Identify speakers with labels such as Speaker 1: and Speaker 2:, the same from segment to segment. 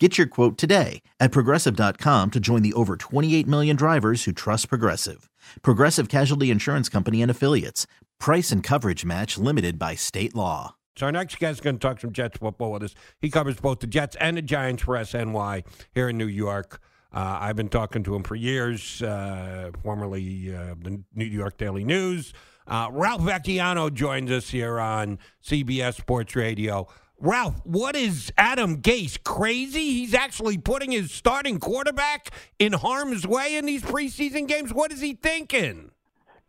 Speaker 1: Get your quote today at progressive.com to join the over 28 million drivers who trust Progressive. Progressive Casualty Insurance Company and Affiliates. Price and coverage match limited by state law.
Speaker 2: So our next guest is going to talk some Jets football with us. He covers both the Jets and the Giants for SNY here in New York. Uh, I've been talking to him for years, uh, formerly uh, the New York Daily News. Uh, Ralph Vacchiano joins us here on CBS Sports Radio. Ralph, what is Adam Gase crazy? He's actually putting his starting quarterback in harm's way in these preseason games. What is he thinking?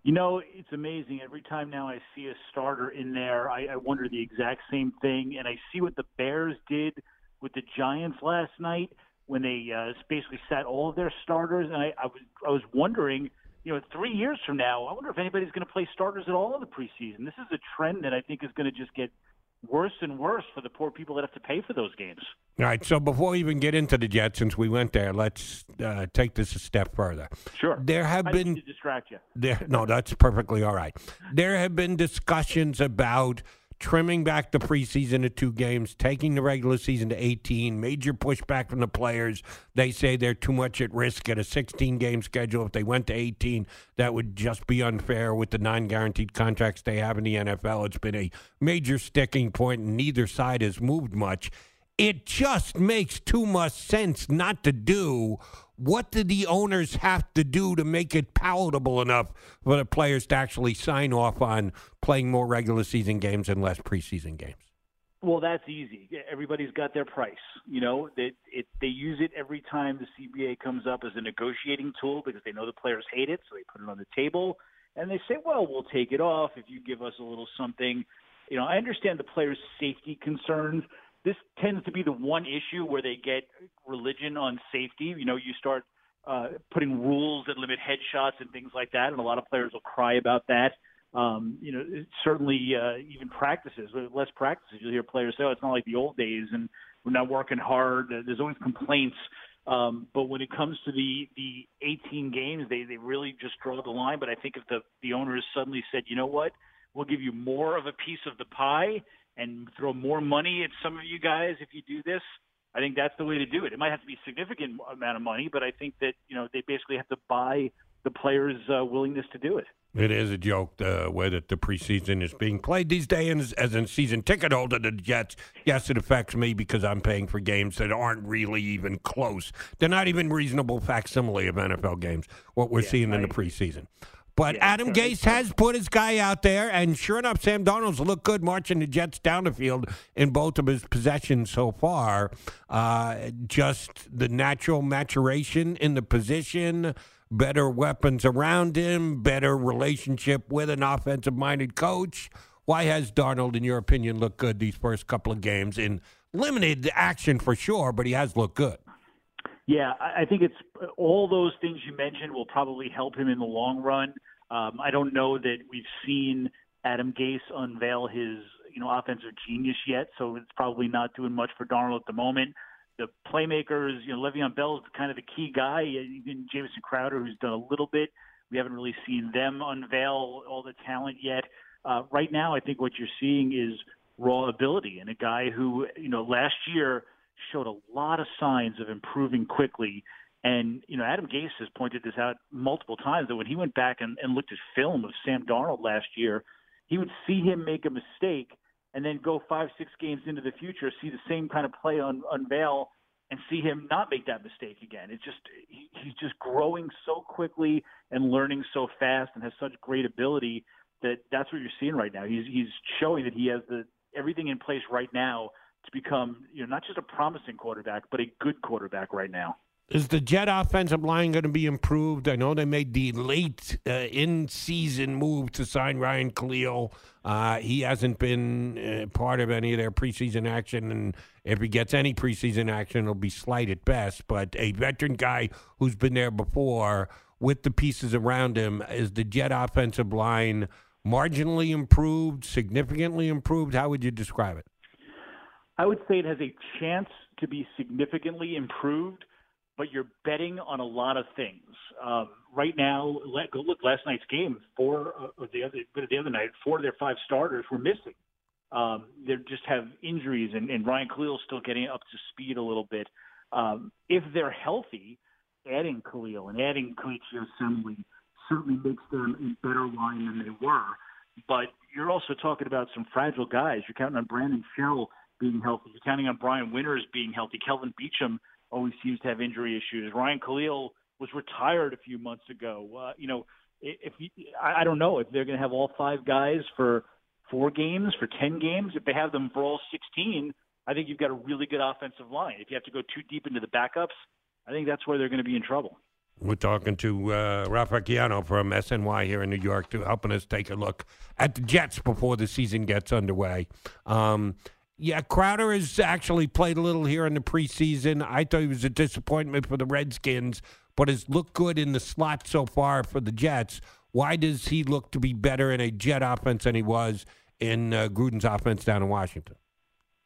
Speaker 3: You know, it's amazing. Every time now I see a starter in there, I, I wonder the exact same thing. And I see what the Bears did with the Giants last night when they uh, basically sat all of their starters. And I, I was I was wondering, you know, three years from now, I wonder if anybody's going to play starters at all in the preseason. This is a trend that I think is going to just get worse and worse for the poor people that have to pay for those games.
Speaker 2: All right. So before we even get into the Jets, since we went there, let's uh, take this a step further.
Speaker 3: Sure.
Speaker 2: There have
Speaker 3: I
Speaker 2: been
Speaker 3: to distract you.
Speaker 2: There, no, that's perfectly all right. There have been discussions about trimming back the preseason to two games, taking the regular season to 18, major pushback from the players. They say they're too much at risk at a 16 game schedule. If they went to 18, that would just be unfair with the non guaranteed contracts they have in the NFL. It's been a major sticking point, and neither side has moved much. It just makes too much sense not to do what do the owners have to do to make it palatable enough for the players to actually sign off on playing more regular season games and less preseason games?
Speaker 3: Well, that's easy. Everybody's got their price. You know, they it, they use it every time the CBA comes up as a negotiating tool because they know the players hate it, so they put it on the table and they say, "Well, we'll take it off if you give us a little something." You know, I understand the players' safety concerns, this tends to be the one issue where they get religion on safety. You know, you start uh, putting rules that limit headshots and things like that, and a lot of players will cry about that. Um, you know, certainly uh, even practices, less practices, you'll hear players say, "Oh, it's not like the old days, and we're not working hard." There's always complaints. Um, but when it comes to the the 18 games, they they really just draw the line. But I think if the the owners suddenly said, "You know what? We'll give you more of a piece of the pie," and throw more money at some of you guys if you do this. I think that's the way to do it. It might have to be a significant amount of money, but I think that you know they basically have to buy the players' uh, willingness to do it.
Speaker 2: It is a joke the way that the preseason is being played these days. As a season ticket holder to the Jets, yes, it affects me because I'm paying for games that aren't really even close. They're not even reasonable facsimile of NFL games. What we're
Speaker 3: yeah,
Speaker 2: seeing
Speaker 3: I
Speaker 2: in the preseason. But
Speaker 3: Yeah,
Speaker 2: Adam Gase has put his guy out there, and sure enough, Sam Darnold's looked good marching the Jets down the field in both of his possessions so far. Uh, just the natural maturation in the position, better weapons around him, better relationship with an offensive minded coach. Why has Darnold, in your opinion, looked good these first couple of games in limited action for sure, but he has looked good?
Speaker 3: Yeah, I think it's all those things you mentioned will probably help him in the long run. Um, I don't know that we've seen Adam Gase unveil his you know offensive genius yet, so it's probably not doing much for Darnold at the moment. The playmakers, you know, Le'Veon Bell is kind of the key guy. Even Jamison Crowder, who's done a little bit, we haven't really seen them unveil all the talent yet. Uh, right now, I think what you're seeing is raw ability and a guy who, you know, last year showed a lot of signs of improving quickly. And, you know, Adam Gase has pointed this out multiple times that when he went back and, and looked at film of Sam Darnold last year, he would see him make a mistake and then go five, six games into the future, see the same kind of play on unveil and see him not make that mistake again. It's just he, he's just growing so quickly and learning so fast and has such great ability that that's what you're seeing right now. He's he's showing that he has the everything in place right now to become you know not just a promising quarterback but a good quarterback right now.
Speaker 2: Is the Jet offensive line going to be improved? I know they made the late uh, in season move to sign Ryan Kalil. Uh, he hasn't been uh, part of any of their preseason action, and if he gets any preseason action, it'll be slight at best. But a veteran guy who's been there before with the pieces around him, is the Jet offensive line marginally improved, significantly improved? How would you describe it?
Speaker 3: I would say it has a chance to be significantly improved, but you're betting on a lot of things. Um, right now, let, go look last night's game. Four of the other the other night, four of their five starters were missing. Um, they just have injuries, and, and Ryan Kalil's still getting up to speed a little bit. Um, if they're healthy, adding Kalil and adding Kelechi Osemele certainly makes them a better line than they were. But you're also talking about some fragile guys. You're counting on Brandon Shell being healthy. You're counting on Brian Winters being healthy. Kelvin Beachum always seems to have injury issues. Ryan Kalil was retired a few months ago. Uh, you know, if you, I, don't know if they're going to have all five guys for four games, for ten games. If they have them for all sixteen, I think you've got a really good offensive line. If you have to go too deep into the backups, I think that's where they're going to be in trouble.
Speaker 2: We're talking to uh, Ralph from SNY here in New York to helping us take a look at the Jets before the season gets underway. Um, yeah, Crowder has actually played a little here in the preseason. I thought he was a disappointment for the Redskins, but has looked good in the slot so far for the Jets. Why does he look to be better in a Jet offense than he was in uh, Gruden's offense down in Washington?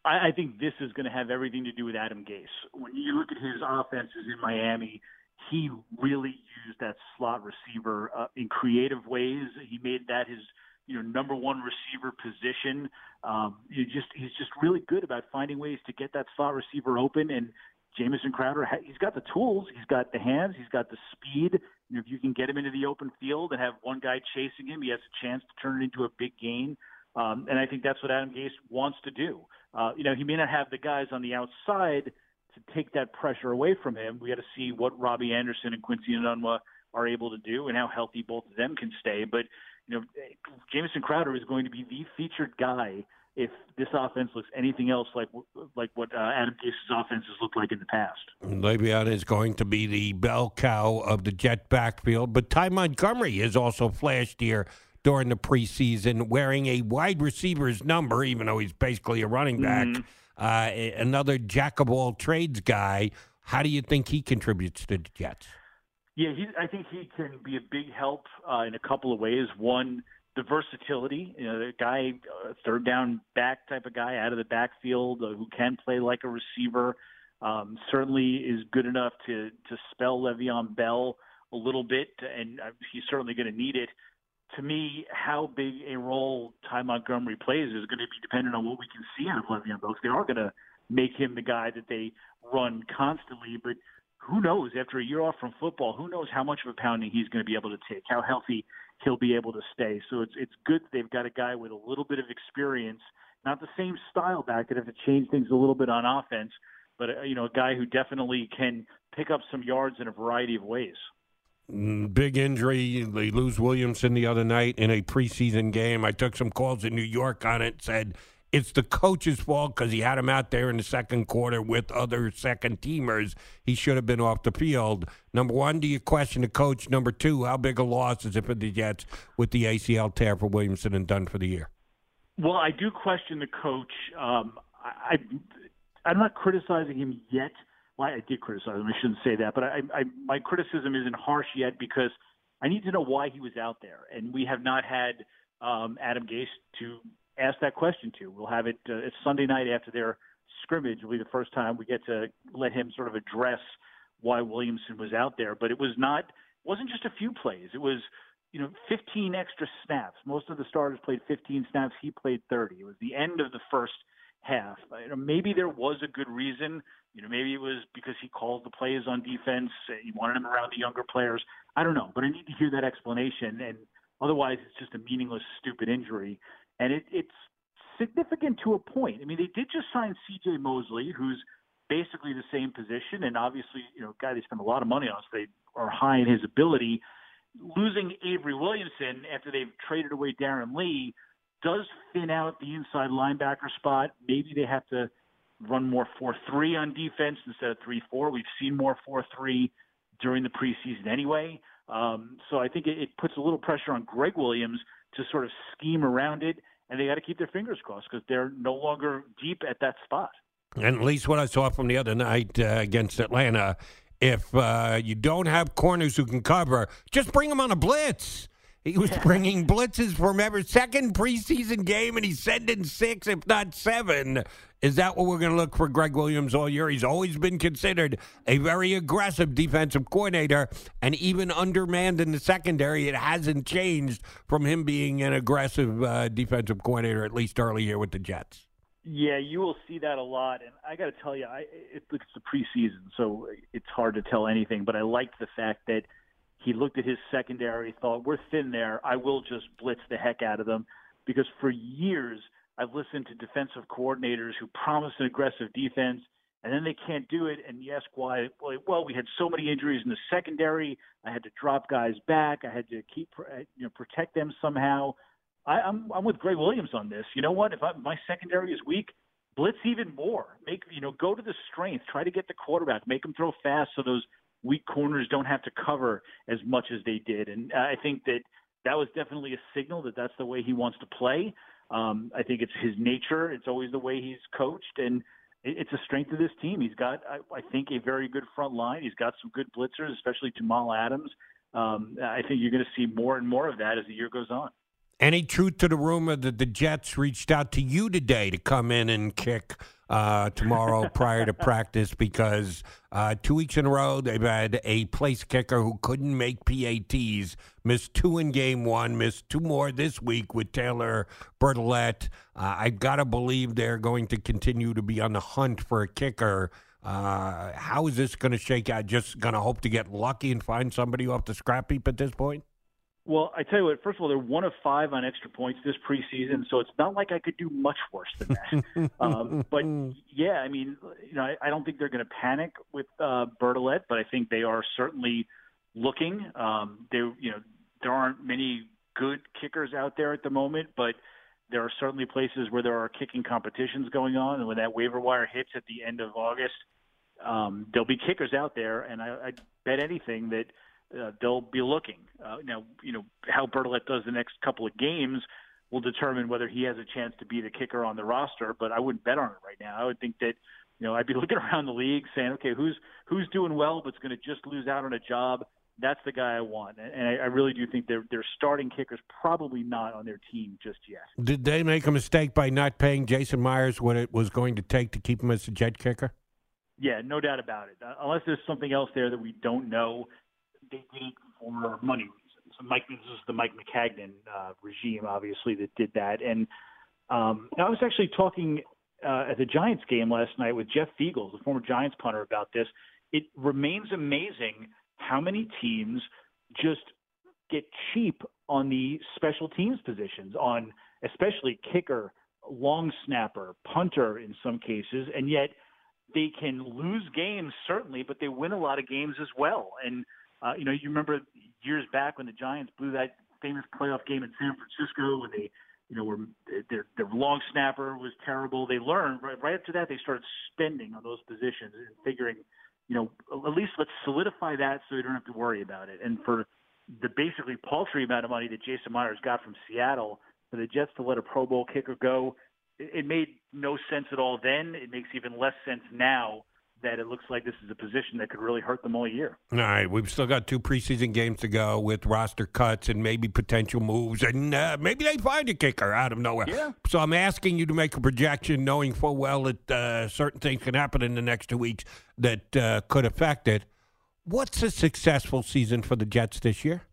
Speaker 3: I, I think this is going to have everything to do with Adam Gase. When you look at his offenses in Miami, he really used that slot receiver uh, in creative ways. He made that his you know number one receiver position. Um, you just he's just really good about finding ways to get that slot receiver open. And Jamison Crowder, he's got the tools, he's got the hands, he's got the speed. Know, if you can get him into the open field and have one guy chasing him, he has a chance to turn it into a big gain. Um, and I think that's what Adam Gase wants to do. Uh, you know, he may not have the guys on the outside to take that pressure away from him. We got to see what Robbie Anderson and Quincy Enunwa are able to do and how healthy both of them can stay. But you know, Jamison Crowder is going to be the featured guy if this offense looks anything else like like what uh, Adam Gase's offenses looked like in the past.
Speaker 2: Le'Veon is going to be the bell cow of the Jet backfield, but Ty Montgomery has also flashed here during the preseason wearing a wide receiver's number, even though he's basically a running back. Mm-hmm. Uh, another jack of all trades guy. How do you think he contributes to the Jets?
Speaker 3: Yeah, he, I think he can be a big help uh, in a couple of ways. One, the versatility. You know, the guy, uh, third down back type of guy out of the backfield uh, who can play like a receiver. Um, certainly is good enough to to spell Le'Veon Bell a little bit, and uh, he's certainly going to need it. To me, how big a role Ty Montgomery plays is going to be dependent on what we can see out of Le'Veon Bell. They are going to make him the guy that they run constantly, but who knows? After a year off from football, who knows how much of a pounding he's going to be able to take, how healthy he'll be able to stay. So it's it's good they've got a guy with a little bit of experience, not the same style back that have to change things a little bit on offense, but uh, you know a guy who definitely can pick up some yards in a variety of ways.
Speaker 2: Mm, big injury. They lose Williamson the other night in a preseason game. I took some calls in New York on it. Said it's the coach's fault because he had him out there in the second quarter with other second teamers. He should have been off the field. Number one, do you question the coach? Number two, how big a loss is it for the Jets with the ACL tear for Williamson and done for the year?
Speaker 3: Well, I do question the coach. Um, I, I, I'm not criticizing him yet. Well, I did criticize him. I shouldn't say that, but I, I, my criticism isn't harsh yet because I need to know why he was out there, and we have not had um, Adam Gase to ask that question to. We'll have it. Uh, it's Sunday night after their scrimmage. Will be the first time we get to let him sort of address why Williamson was out there. But it was not. wasn't just a few plays. It was you know 15 extra snaps. Most of the starters played 15 snaps. He played 30. It was the end of the first half. You know, maybe there was a good reason. You know, maybe it was because he called the plays on defense. He wanted them around the younger players. I don't know, but I need to hear that explanation. And otherwise, it's just a meaningless, stupid injury and it, it's significant to a point. I mean, they did just sign C.J. Mosley, who's basically the same position, and obviously, you know, guy they spent a lot of money on, so they are high in his ability. Losing Avery Williamson after they've traded away Darron Lee does thin out the inside linebacker spot. Maybe they have to run more 4-3 on defense instead of 3-4. We've seen more 4-3 during the preseason anyway. Um, so I think it, it puts a little pressure on Gregg Williams to sort of scheme around it and they got to keep their fingers crossed because they're no longer deep at that spot.
Speaker 2: And at least what I saw from the other night uh, against Atlanta, if uh, you don't have corners who can cover, just bring them on a blitz. He was bringing blitzes from every second preseason game, and he's sending six, if not seven. Is that what we're going to look for Gregg Williams all year? He's always been considered a very aggressive defensive coordinator, and even undermanned in the secondary, it hasn't changed from him being an aggressive uh, defensive coordinator, at least early here with the Jets.
Speaker 3: Yeah, you will see that a lot, and I got to tell you, I, it, it's the preseason, so it's hard to tell anything. But I liked the fact that he looked at his secondary, thought we're thin there. I will just blitz the heck out of them, because for years I've listened to defensive coordinators who promise an aggressive defense, and then they can't do it. And you ask why? Well, we had so many injuries in the secondary. I had to drop guys back. I had to keep uh, you know protect them somehow. I, I'm I'm with Gregg Williams on this. You know what? If I, my secondary is weak, blitz even more. Make you know go to the strength. Try to get the quarterback. Make him throw fast so those weak corners don't have to cover as much as they did. And I think that that was definitely a signal that that's the way he wants to play. Um, I think it's his nature. It's always the way he's coached, and it's a strength of this team. He's got, I, I think, a very good front line. He's got some good blitzers, especially Jamal Adams. Um, I think you're going to see more and more of that as the year goes on.
Speaker 2: Any truth to the rumor that the Jets reached out to you today to come in and kick uh, tomorrow prior to practice because uh, two weeks in a row they've had a place kicker who couldn't make PATs, missed two in game one, missed two more this week with Taylor Bertolet. Uh, I've got to believe they're going to continue to be on the hunt for a kicker. Uh, how is this going to shake out? Just going to hope to get lucky and find somebody off the scrap heap at this point?
Speaker 3: Well, I tell you what. First of all, they're one of five on extra points this preseason, so it's not like I could do much worse than that. um, but yeah, I mean, you know, I, I don't think they're going to panic with uh, Bertolet, but I think they are certainly looking. Um, they, you know, there aren't many good kickers out there at the moment, but there are certainly places where there are kicking competitions going on, and when that waiver wire hits at the end of August, um, there'll be kickers out there, and I, I bet anything that uh, they'll be looking. Uh, now, you know how Bertolet does the next couple of games will determine whether he has a chance to be the kicker on the roster. But I wouldn't bet on it right now. I would think that you know I'd be looking around the league saying, okay, who's who's doing well but's going to just lose out on a job. That's the guy I want, and I, I really do think their their starting kicker's probably not on their team just yet.
Speaker 2: Did they make a mistake by not paying Jason Myers what it was going to take to keep him as a jet kicker?
Speaker 3: Yeah, no doubt about it. Uh, unless there's something else there that we don't know, they did it for money reasons. So Mike, this is the Mike Maccagnan uh, regime, obviously, that did that. And um, I was actually talking uh, at the Giants game last night with Jeff Feagles, the former Giants punter, about this. It remains amazing how many teams just get cheap on the special teams positions, on especially kicker, long snapper, punter in some cases, and yet they can lose games certainly, but they win a lot of games as well. And uh, you know, you remember years back when the Giants blew that famous playoff game in San Francisco when they, you know, were their their long snapper was terrible. They learned right, right after that they started spending on those positions and figuring, you know, at least let's solidify that so we don't have to worry about it. And for the basically paltry amount of money that Jason Myers got from Seattle for the Jets to let a Pro Bowl kicker go, it, it made no sense at all then. It makes even less sense now that it looks like this is a position that could really hurt them all year.
Speaker 2: All right, we've still got two preseason games to go with roster cuts and maybe potential moves, and uh, maybe they find a kicker out of nowhere.
Speaker 3: Yeah.
Speaker 2: So I'm asking you to make a projection, knowing full well that uh, certain things can happen in the next two weeks that uh, could affect it. What's a successful season for the Jets this year?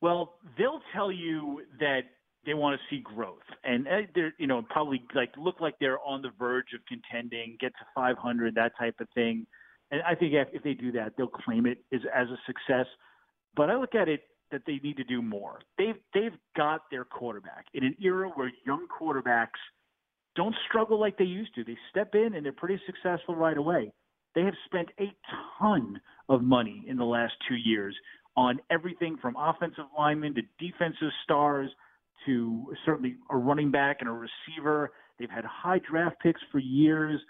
Speaker 3: Well, they'll tell you that they want to see growth, and uh, they're you know probably like look like they're on the verge of contending, get to 500, that type of thing. And I think if, if they do that, they'll claim it as as a success. But I look at it that they need to do more. They've they've got their quarterback in an era where young quarterbacks don't struggle like they used to. They step in and they're pretty successful right away. They have spent a ton of money in the last two years on everything from offensive linemen to defensive stars to certainly a running back and a receiver. They've had high draft picks for years.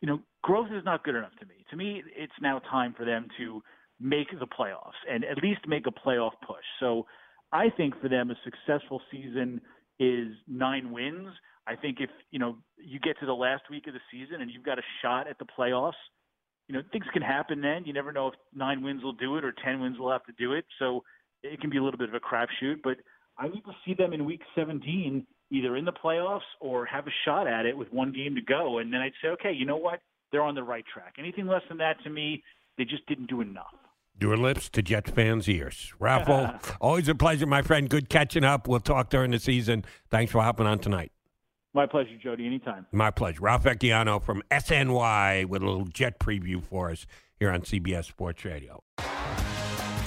Speaker 3: You know, growth is not good enough to me. To me, it's now time for them to make the playoffs and at least make a playoff push. So I think for them, a successful season is nine wins. I think if, you know, you get to the last week of the season and you've got a shot at the playoffs, you know, things can happen then. You never know if nine wins will do it or 10 wins will have to do it. So it can be a little bit of a crapshoot. But I need to see them in Week 17 either in the playoffs or have a shot at it with one game to go, and then I'd say, okay, you know what? They're on the right track. Anything less than that, to me, they just didn't do enough.
Speaker 2: Your lips to Jets fans' ears. Raffle, always a pleasure, my friend. Good catching up. We'll talk during the season. Thanks for hopping on tonight.
Speaker 3: My pleasure, Jody. Anytime.
Speaker 2: My pleasure. Ralph Vacchiano from SNY with a little jet preview for us here on CBS Sports Radio.